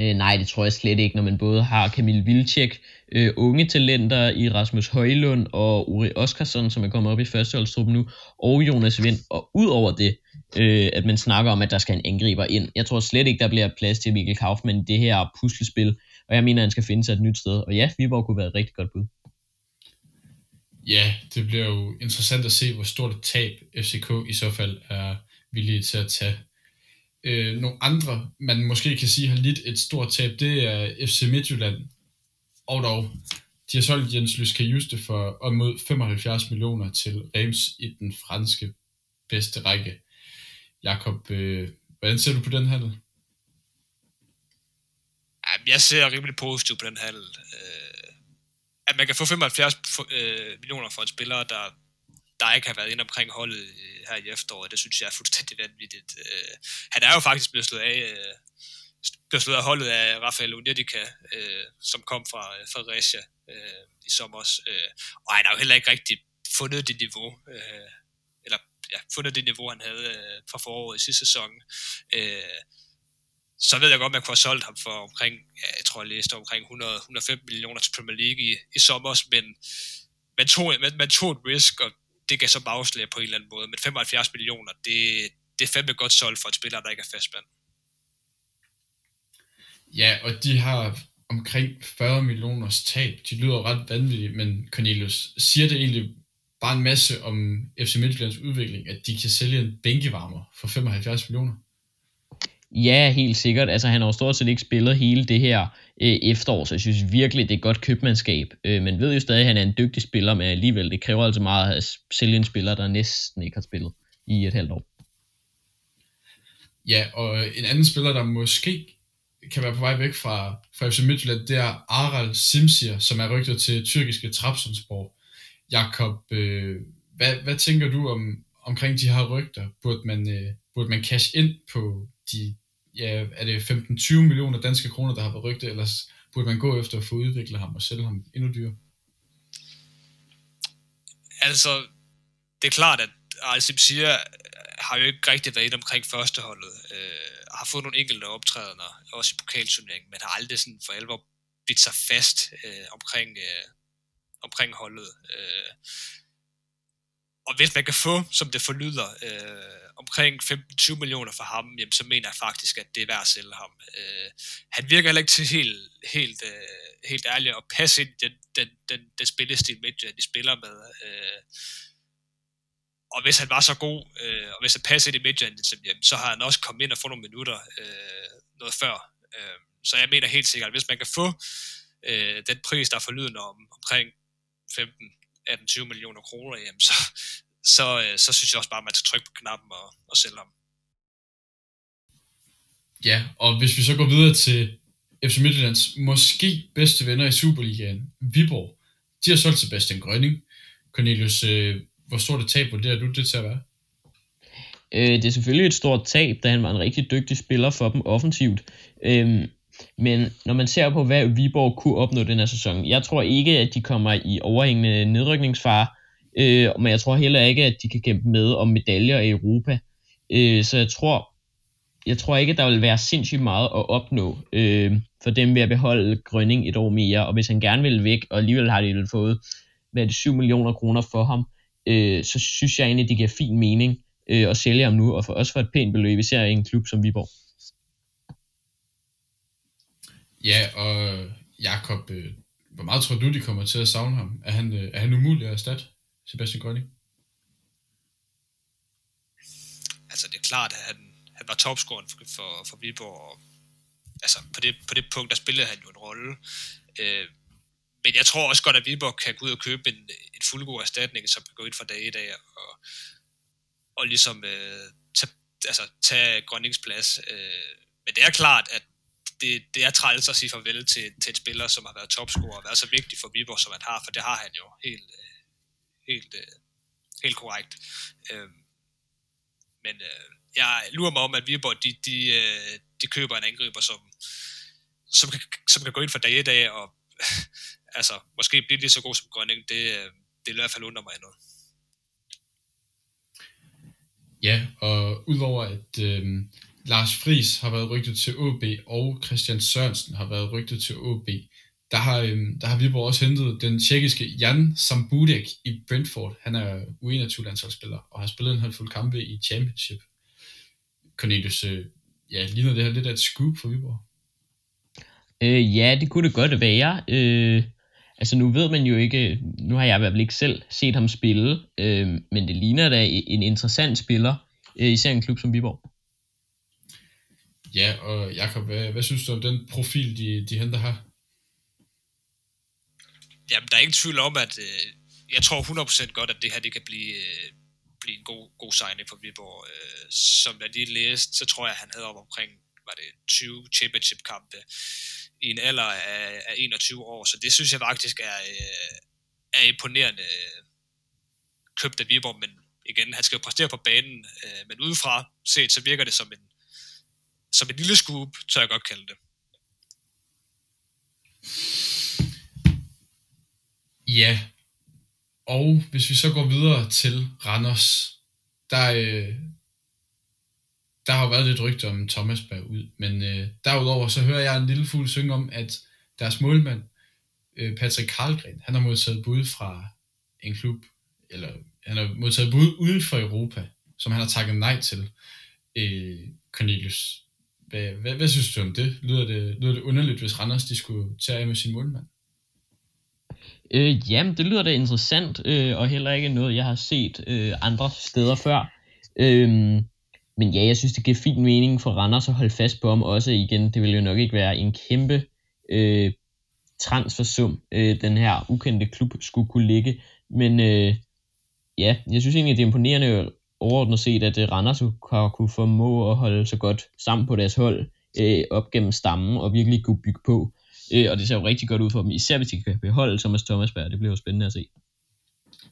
Øh, nej, det tror jeg slet ikke, når man både har Kamil Vilcek, øh, unge talenter i Rasmus Højlund og Uri Oskarsson, som er kommet op i førsteholdstruppen nu, og Jonas Vind, og ud over det, øh, at man snakker om, at der skal en angriber ind. Jeg tror slet ikke, der bliver plads til Mikkel Kaufmann i det her puslespil, og jeg mener, at han skal finde sig et nyt sted. Og ja, Viborg kunne være et rigtig godt bud. Ja, det bliver jo interessant at se, hvor stort et tab FCK i så fald er villige til at tage. Øh, nogle andre, man måske kan sige har lidt et stort tab, det er FC Midtjylland. Og dog, de har solgt Jens Lyske Juste for op mod 75 millioner til Reims i den franske bedste række. Jakob, øh, hvordan ser du på den handel? Jeg ser rimelig positivt på den handel. Øh, at man kan få 75 øh, millioner for en spiller, der, der ikke har været inde omkring holdet øh, her i efteråret, det synes jeg er fuldstændig vanvittigt. Øh, han er jo faktisk blevet slået af, øh, blevet slået af holdet af Rafael Unedica, øh, som kom fra øh, fra Resia øh, i sommer. Øh, og han har jo heller ikke rigtig fundet det niveau, øh, eller ja, fundet det niveau, han havde øh, fra foråret i sidste sæson. Øh, så ved jeg godt, at man kunne have solgt ham for omkring, ja, jeg tror jeg læste omkring 100, 105 millioner til Premier League i, i sommer, men man tog, man, man tog et risk, og det kan så bagslag på en eller anden måde, men 75 millioner, det, det er fandme godt solgt for en spiller, der ikke er fastmand. Ja, og de har omkring 40 millioners tab. De lyder ret vanvittigt, men Cornelius, siger det egentlig bare en masse om FC Midtjyllands udvikling, at de kan sælge en bænkevarmer for 75 millioner? Ja, helt sikkert. Altså, han har jo stort set ikke spillet hele det her øh, efterår, så jeg synes virkelig, det er godt købmandskab. Øh, men ved jo stadig, at han er en dygtig spiller, men alligevel, det kræver altså meget at sælge en spiller, der næsten ikke har spillet i et halvt år. Ja, og en anden spiller, der måske kan være på vej væk fra, fra FC Midtjylland, det er Aral Simsir, som er rygtet til tyrkiske Trabzonspor. Jakob, øh, hvad, hvad tænker du om, omkring de her rygter? Burde man, øh, burde man cash ind på de, ja, er det 15-20 millioner danske kroner, der har været rygtet, eller burde man gå efter at få udviklet ham og sælge ham endnu dyrere? Altså, det er klart, at Alcim siger, har jo ikke rigtig været inde omkring førsteholdet. Øh, har fået nogle enkelte optrædener, også i pokalturneringen, men har aldrig sådan for alvor bidt sig fast øh, omkring, øh, omkring holdet. Øh, og hvis man kan få, som det forlyder, øh, omkring 15-20 millioner for ham, jamen, så mener jeg faktisk, at det er værd at sælge ham. Øh, han virker heller ikke til helt, helt, øh, helt ærlig at passe ind i den, den, den, den spillestil, de spiller med. Øh, og hvis han var så god, øh, og hvis han passede ind i midtjylland, jamen, så har han også kommet ind og fået nogle minutter øh, noget før. Øh, så jeg mener helt sikkert, at hvis man kan få øh, den pris, der er forlydende om omkring 15, 18-20 millioner kroner, jamen, så, så, øh, så synes jeg også bare, at man skal trykke på knappen og, og sælge ham. Ja, og hvis vi så går videre til FC Midtjyllands måske bedste venner i Superligaen, Viborg, de har solgt Sebastian Grønning. Cornelius, øh, hvor stort et tab vurderer du det til at være? Øh, det er selvfølgelig et stort tab, da han var en rigtig dygtig spiller for dem offensivt. Øh, men når man ser på, hvad Viborg kunne opnå den her sæson, jeg tror ikke, at de kommer i overhængende nedrykningsfare, øh, men jeg tror heller ikke, at de kan kæmpe med om medaljer i Europa. Øh, så jeg tror, jeg tror ikke, der vil være sindssygt meget at opnå øh, for dem ved at beholde Grønning et år mere, og hvis han gerne vil væk, og alligevel har de fået hvad det, 7 millioner kroner for ham, øh, så synes jeg egentlig, det giver fin mening øh, at sælge ham nu, og for, også for et pænt beløb, især i en klub som Viborg. Ja, og Jakob, øh, hvor meget tror du, de kommer til at savne ham? Er han, øh, er han umulig at erstatte, Sebastian Grønning? Altså, det er klart, at han, han var topscoren for, for, for Viborg, og altså, på det, på det punkt, der spillede han jo en rolle. Øh, men jeg tror også godt, at Viborg kan gå ud og købe en, en fuldgod erstatning, som kan gå ind fra dag i dag og, og ligesom øh, tage, altså, tage Grønnings plads. Øh, men det er klart, at det, det er træls at sige farvel til, til en spiller, som har været topscorer og været så vigtig for Viborg, som han har, for det har han jo helt, øh, helt, øh, helt korrekt. Øhm, men øh, jeg lurer mig om, at Viborg, de, de, de køber en angriber, som, som, kan, som kan gå ind for dag i dag, og *laughs* altså, måske blive lige så god som Grønning, det, det er i hvert fald under mig noget. Ja, og udover at øh, Lars Fris har været rygtet til OB, og Christian Sørensen har været rygtet til OB, der har, øh, der har Viborg også hentet den tjekkiske Jan Sambudek i Brentford. Han er U21-landsholdsspiller og har spillet en håndfuld kampe i Championship. Cornelius, øh, ja, ligner det her lidt af et scoop for Viborg? Øh, ja, det kunne det godt være. Øh, altså nu ved man jo ikke, nu har jeg i hvert fald ikke selv set ham spille, øh, men det ligner da en interessant spiller, øh, især en klub som Viborg. Ja, og Jakob, hvad, hvad synes du om den profil, de, de henter her? Jamen, der er ingen tvivl om, at øh, jeg tror 100% godt, at det her det kan blive, øh, blive en god, god signing for Viborg. Øh, som jeg lige læste, så tror jeg, at han havde op omkring var det 20 championship-kampe i en alder af, af 21 år, så det synes jeg faktisk er, øh, er imponerende øh, købt af Viborg, men igen, han skal jo præstere på banen, øh, men udefra set, så virker det som en, som et lille scoop, tør jeg godt kalde det. Ja, og hvis vi så går videre til Randers, der, øh, der har jo været lidt rygter om Thomas Berg ud, men øh, derudover så hører jeg en lille fugl synge om, at deres målmand, øh, Patrick Karlgren, han har modtaget bud fra en klub, eller han har modtaget bud uden for Europa, som han har takket nej til. Øh, Cornelius, hvad, hvad, hvad synes du om det? Lyder det, lyder det underligt, hvis Randers de skulle tage af med sin målmand? Øh, jamen, det lyder da interessant, øh, og heller ikke noget, jeg har set øh, andre steder før. Øh, men ja, jeg synes, det giver fin mening for Randers at holde fast på ham også igen. Det vil jo nok ikke være en kæmpe øh, transfersum, øh, den her ukendte klub skulle kunne ligge. Men øh, ja, jeg synes egentlig, det er imponerende overordnet set, at øh, Randers har kunne formå at holde så godt sammen på deres hold øh, op gennem stammen og virkelig kunne bygge på. Øh, og det ser jo rigtig godt ud for dem, især hvis de kan beholde Thomas Thomasberg. Det bliver jo spændende at se.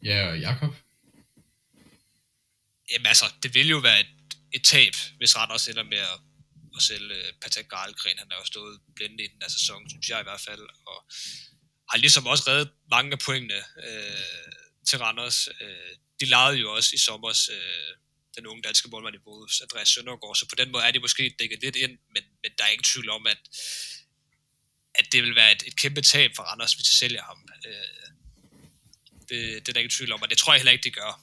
Ja, og Jakob? Jamen altså, det vil jo være et, et tab, hvis Randers ender med at, at sælge uh, Patrick Garlgren. Han har jo stået blinde i den her sæson, synes jeg i hvert fald. Og har ligesom også reddet mange af pointene øh, til Randers. Øh, de legede jo også i sommer øh, den unge danske målmand i Bodø, Andreas Søndergaard, så på den måde er de måske dækket lidt ind, men, men der er ingen tvivl om, at, at det vil være et, et kæmpe tab for Randers, hvis de sælger ham. Øh, det, det er der ingen tvivl om, og det tror jeg heller ikke, de gør.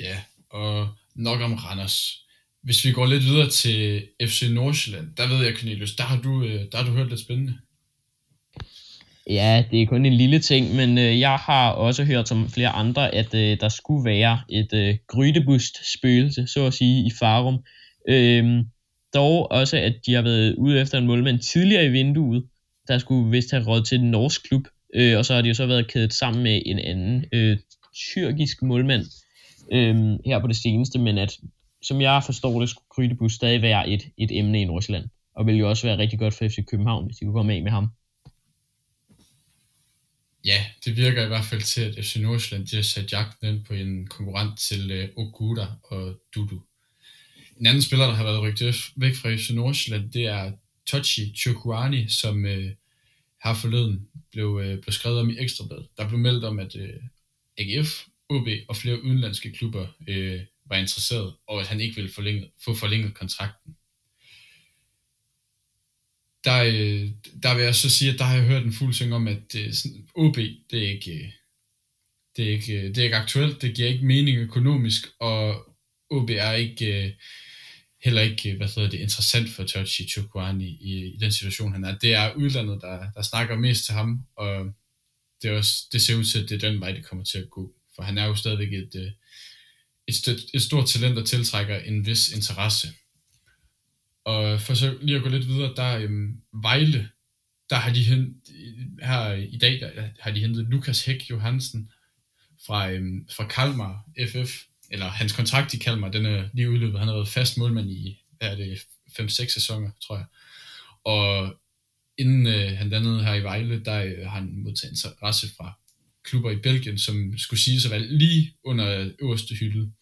Ja, og nok om Randers. Hvis vi går lidt videre til FC Nordsjælland, der ved jeg, Cornelius, der har du, øh, der har du hørt lidt spændende. Ja, det er kun en lille ting, men øh, jeg har også hørt som flere andre, at øh, der skulle være et øh, grydebust-spøgelse, så at sige, i Farum. Øh, dog også, at de har været ude efter en målmand tidligere i vinduet, der skulle vist have råd til en norsk klub, øh, og så har de jo så været kædet sammen med en anden øh, tyrkisk målmand øh, her på det seneste, men at som jeg forstår det, skulle Grydebus stadig være et, et emne i Nordsjælland, og ville jo også være rigtig godt for FC København, hvis de kunne komme af med ham. Ja, det virker i hvert fald til, at FC Nordsjælland de har sat jagten ind på en konkurrent til uh, Okuda og Dudu. En anden spiller, der har været rygtet væk fra FC Nordsjælland, det er Tochi Chukwani, som uh, her forleden blev, øh, uh, blev skrevet om i Ekstrabladet. Der blev meldt om, at uh, AGF, OB og flere udenlandske klubber uh, var interesseret, og at han ikke ville forlænge, få forlænget kontrakten der, øh, der vil jeg så sige, at der har jeg hørt en fuld synge om, at øh, OB, det er ikke, øh, det er ikke, øh, det er ikke aktuelt, det giver ikke mening økonomisk, og OB er ikke, øh, heller ikke, øh, hvad hedder det, interessant for Tochi Chukwani i, i den situation, han er. Det er udlandet, der, der snakker mest til ham, og det, er også, det ser ud til, at det er den vej, det kommer til at gå. For han er jo stadigvæk et, et, et, et stort talent, der tiltrækker en vis interesse. Og for så lige at gå lidt videre, der øhm, Vejle, der har de hent, her i dag, der har de hentet Lukas Hæk Johansen fra, øhm, fra Kalmar FF, eller hans kontrakt i Kalmar, den er lige udløbet. Han har været fast målmand i, hvad er det, 5-6 sæsoner, tror jeg. Og inden øh, han landede her i Vejle, der øh, har han modtaget interesse fra klubber i Belgien, som skulle sige sig være lige under øverste hylde.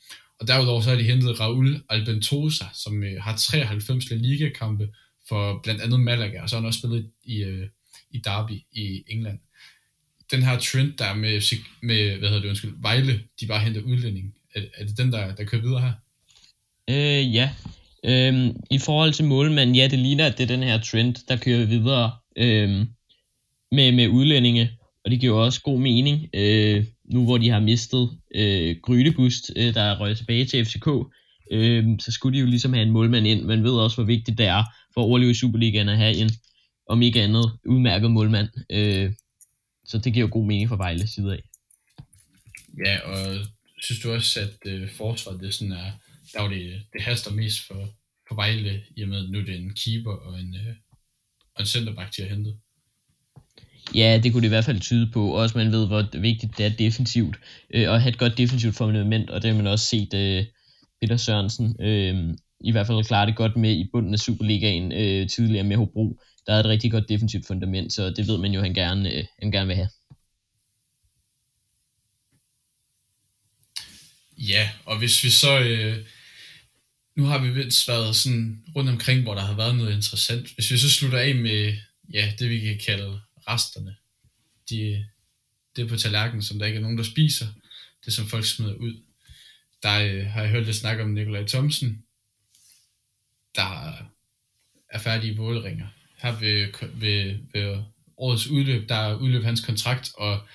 Og derudover så har de hentet Raul Albentosa, som øh, har 93 La Liga-kampe for blandt andet Malaga, og så har han også spillet i, øh, i Derby i England. Den her trend, der er med, med hvad hedder det, undskyld, Vejle, de bare henter udlænding. Er, er det den, der, der kører videre her? Øh, ja. Øhm, I forhold til målmanden, ja, det ligner, at det er den her trend, der kører videre øhm, med, med udlændinge, og det giver også god mening. Øh, nu hvor de har mistet øh, Grydebust, øh, der er røget tilbage til FCK, øh, så skulle de jo ligesom have en målmand ind. Man ved også, hvor vigtigt det er for at overleve i Superligaen at have en, om ikke andet, udmærket målmand. Øh, så det giver jo god mening for Vejle side af. Ja, og synes du også, at øh, forsvaret det sådan er, der er det, det haster mest for, for Vejle, i og med, at nu er det en keeper og en, øh, og en centerback til at hente. Ja, det kunne det i hvert fald tyde på. Også man ved, hvor vigtigt det er defensivt. Øh, at have et godt defensivt fundament, og det har man også set øh, Peter Sørensen øh, i hvert fald klare det godt med i bunden af Superligaen øh, tidligere med Hobro. Der er et rigtig godt defensivt fundament, så det ved man jo, han gerne, øh, han gerne vil have. Ja, og hvis vi så... Øh, nu har vi vist været sådan rundt omkring, hvor der har været noget interessant. Hvis vi så slutter af med ja, det, vi kan kalde resterne. De, det på tallerkenen, som der ikke er nogen, der spiser. Det, som folk smider ud. Der øh, har jeg hørt lidt snak om Nikolaj Thomsen, der er færdig i Vålringer. Her ved, ved, ved årets udløb, der udløb hans kontrakt, og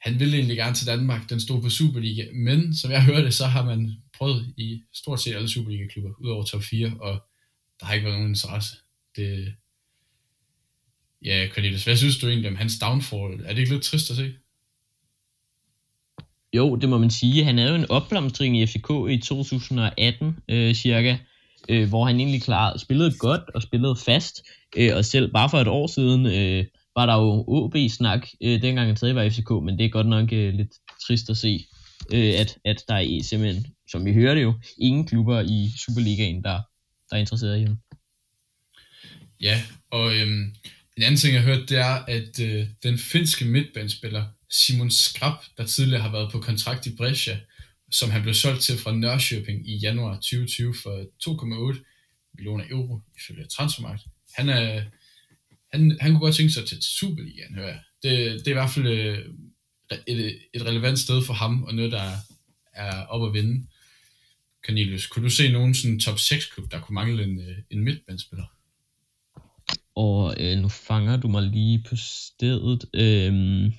han ville egentlig gerne til Danmark, den stod på Superliga, men som jeg hørte, så har man prøvet i stort set alle Superliga-klubber, udover top 4, og der har ikke været nogen interesse. Det, ja, Cornelius, hvad synes du egentlig om hans downfall? Er det ikke lidt trist at se? Jo, det må man sige. Han er jo en opblomstring i FCK i 2018 øh, cirka, øh, hvor han egentlig klar, spillede godt og spillede fast. Øh, og selv bare for et år siden øh, var der jo OB-snak, øh, dengang han stadig var i FCK, men det er godt nok øh, lidt trist at se, øh, at, at der er simpelthen, som vi hører det jo, ingen klubber i Superligaen, der, der er interesseret i ham. Ja, og øhm, en anden ting, jeg hørte, hørt, det er, at øh, den finske midtbanespiller Simon Skrab, der tidligere har været på kontrakt i Brescia, som han blev solgt til fra Nørrköping i januar 2020 for 2,8 millioner euro ifølge Transfermarkt. Han, er, han, han kunne godt tænke sig til Superligaen, hører jeg. Det, det er i hvert fald øh, et, et relevant sted for ham, og noget, der er op at vinde. Cornelius, kunne du se nogen sådan top 6 klub, der kunne mangle en, øh, en midtbandspiller? Og øh, nu fanger du mig lige på stedet. Øhm,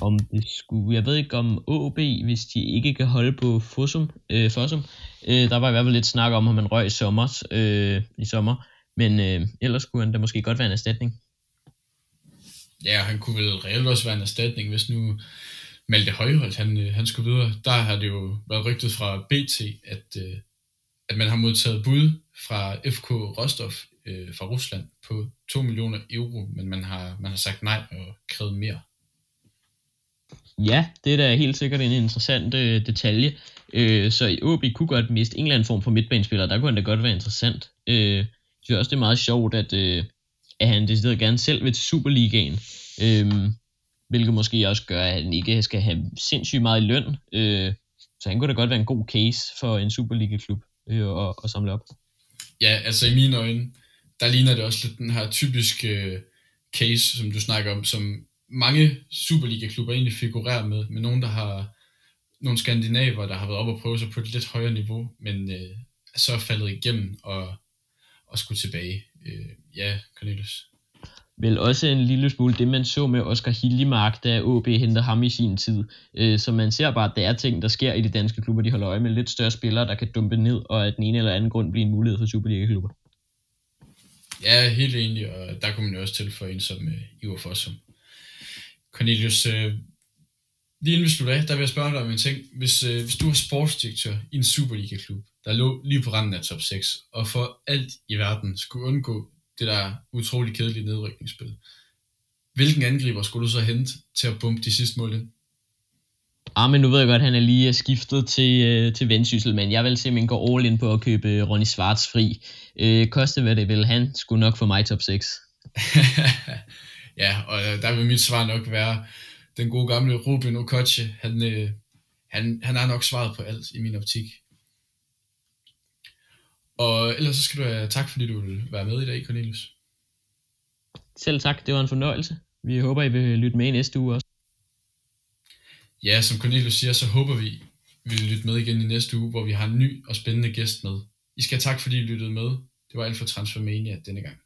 om det skulle, jeg ved ikke om OB, hvis de ikke kan holde på Fossum, øh, Fossum. Øh, der var i hvert fald lidt snak om, at man røg i sommer, øh, i sommer. Men øh, ellers kunne han da måske godt være en erstatning. Ja, han kunne vel reelt også være en erstatning, hvis nu Malte Højholdt, han, øh, han skulle videre. Der har det jo været rygtet fra BT, at, øh, at man har modtaget bud fra FK Rostov øh, fra Rusland på 2 millioner euro, men man har, man har sagt nej og krævet mere. Ja, det er da helt sikkert en interessant øh, detalje. Øh, så i OB kunne godt miste en eller anden form for midtbanespiller, der kunne han da godt være interessant. Øh, jeg synes også, det er meget sjovt, at, øh, at han decideret gerne selv vil til Superligaen. Øh, hvilket måske også gør, at han ikke skal have sindssygt meget i løn. Øh, så han kunne da godt være en god case for en Superliga-klub øh, at, at samle op. Ja, altså i mine øjne, der ligner det også lidt den her typiske øh, case, som du snakker om, som mange Superliga-klubber egentlig figurerer med, med nogen, der har nogle skandinaver, der har været op og prøve sig på et lidt højere niveau, men øh, er så faldet igennem og, og skulle tilbage. Øh, ja, Cornelius. Vel også en lille smule det, man så med Oscar Hiljemark, da AB hentede ham i sin tid. Øh, så man ser bare, at der er ting, der sker i de danske klubber. De holder øje med lidt større spillere, der kan dumpe ned, og at den ene eller anden grund bliver en mulighed for Superliga-klubber. Ja, helt enig, og der kunne man jo også tilføje en som øh, Ivar Fossum. Cornelius, øh, lige inden vi slutter af, der vil jeg spørge dig om en ting. Hvis, øh, hvis du er sportsdirektør i en Superliga-klub, der lå lige på randen af top 6, og for alt i verden skulle undgå det der utrolig kedelige nedrykningsspil, hvilken angriber skulle du så hente til at bumpe de sidste mål ind? Ah, men nu ved jeg godt, at han er lige skiftet til, øh, til Vendsyssel, men jeg vil simpelthen gå all in på at købe Ronny Svarts fri. Øh, koste hvad det vil, han skulle nok få mig top 6. *laughs* ja, og der vil mit svar nok være den gode gamle Ruben Okoche. Han, øh, han, han har nok svaret på alt i min optik. Og ellers så skal du have tak, fordi du vil være med i dag, Cornelius. Selv tak, det var en fornøjelse. Vi håber, I vil lytte med i næste uge også. Ja, som Cornelius siger, så håber vi, vi vil lytte med igen i næste uge, hvor vi har en ny og spændende gæst med. I skal have tak, fordi I lyttede med. Det var alt for Transfermania denne gang.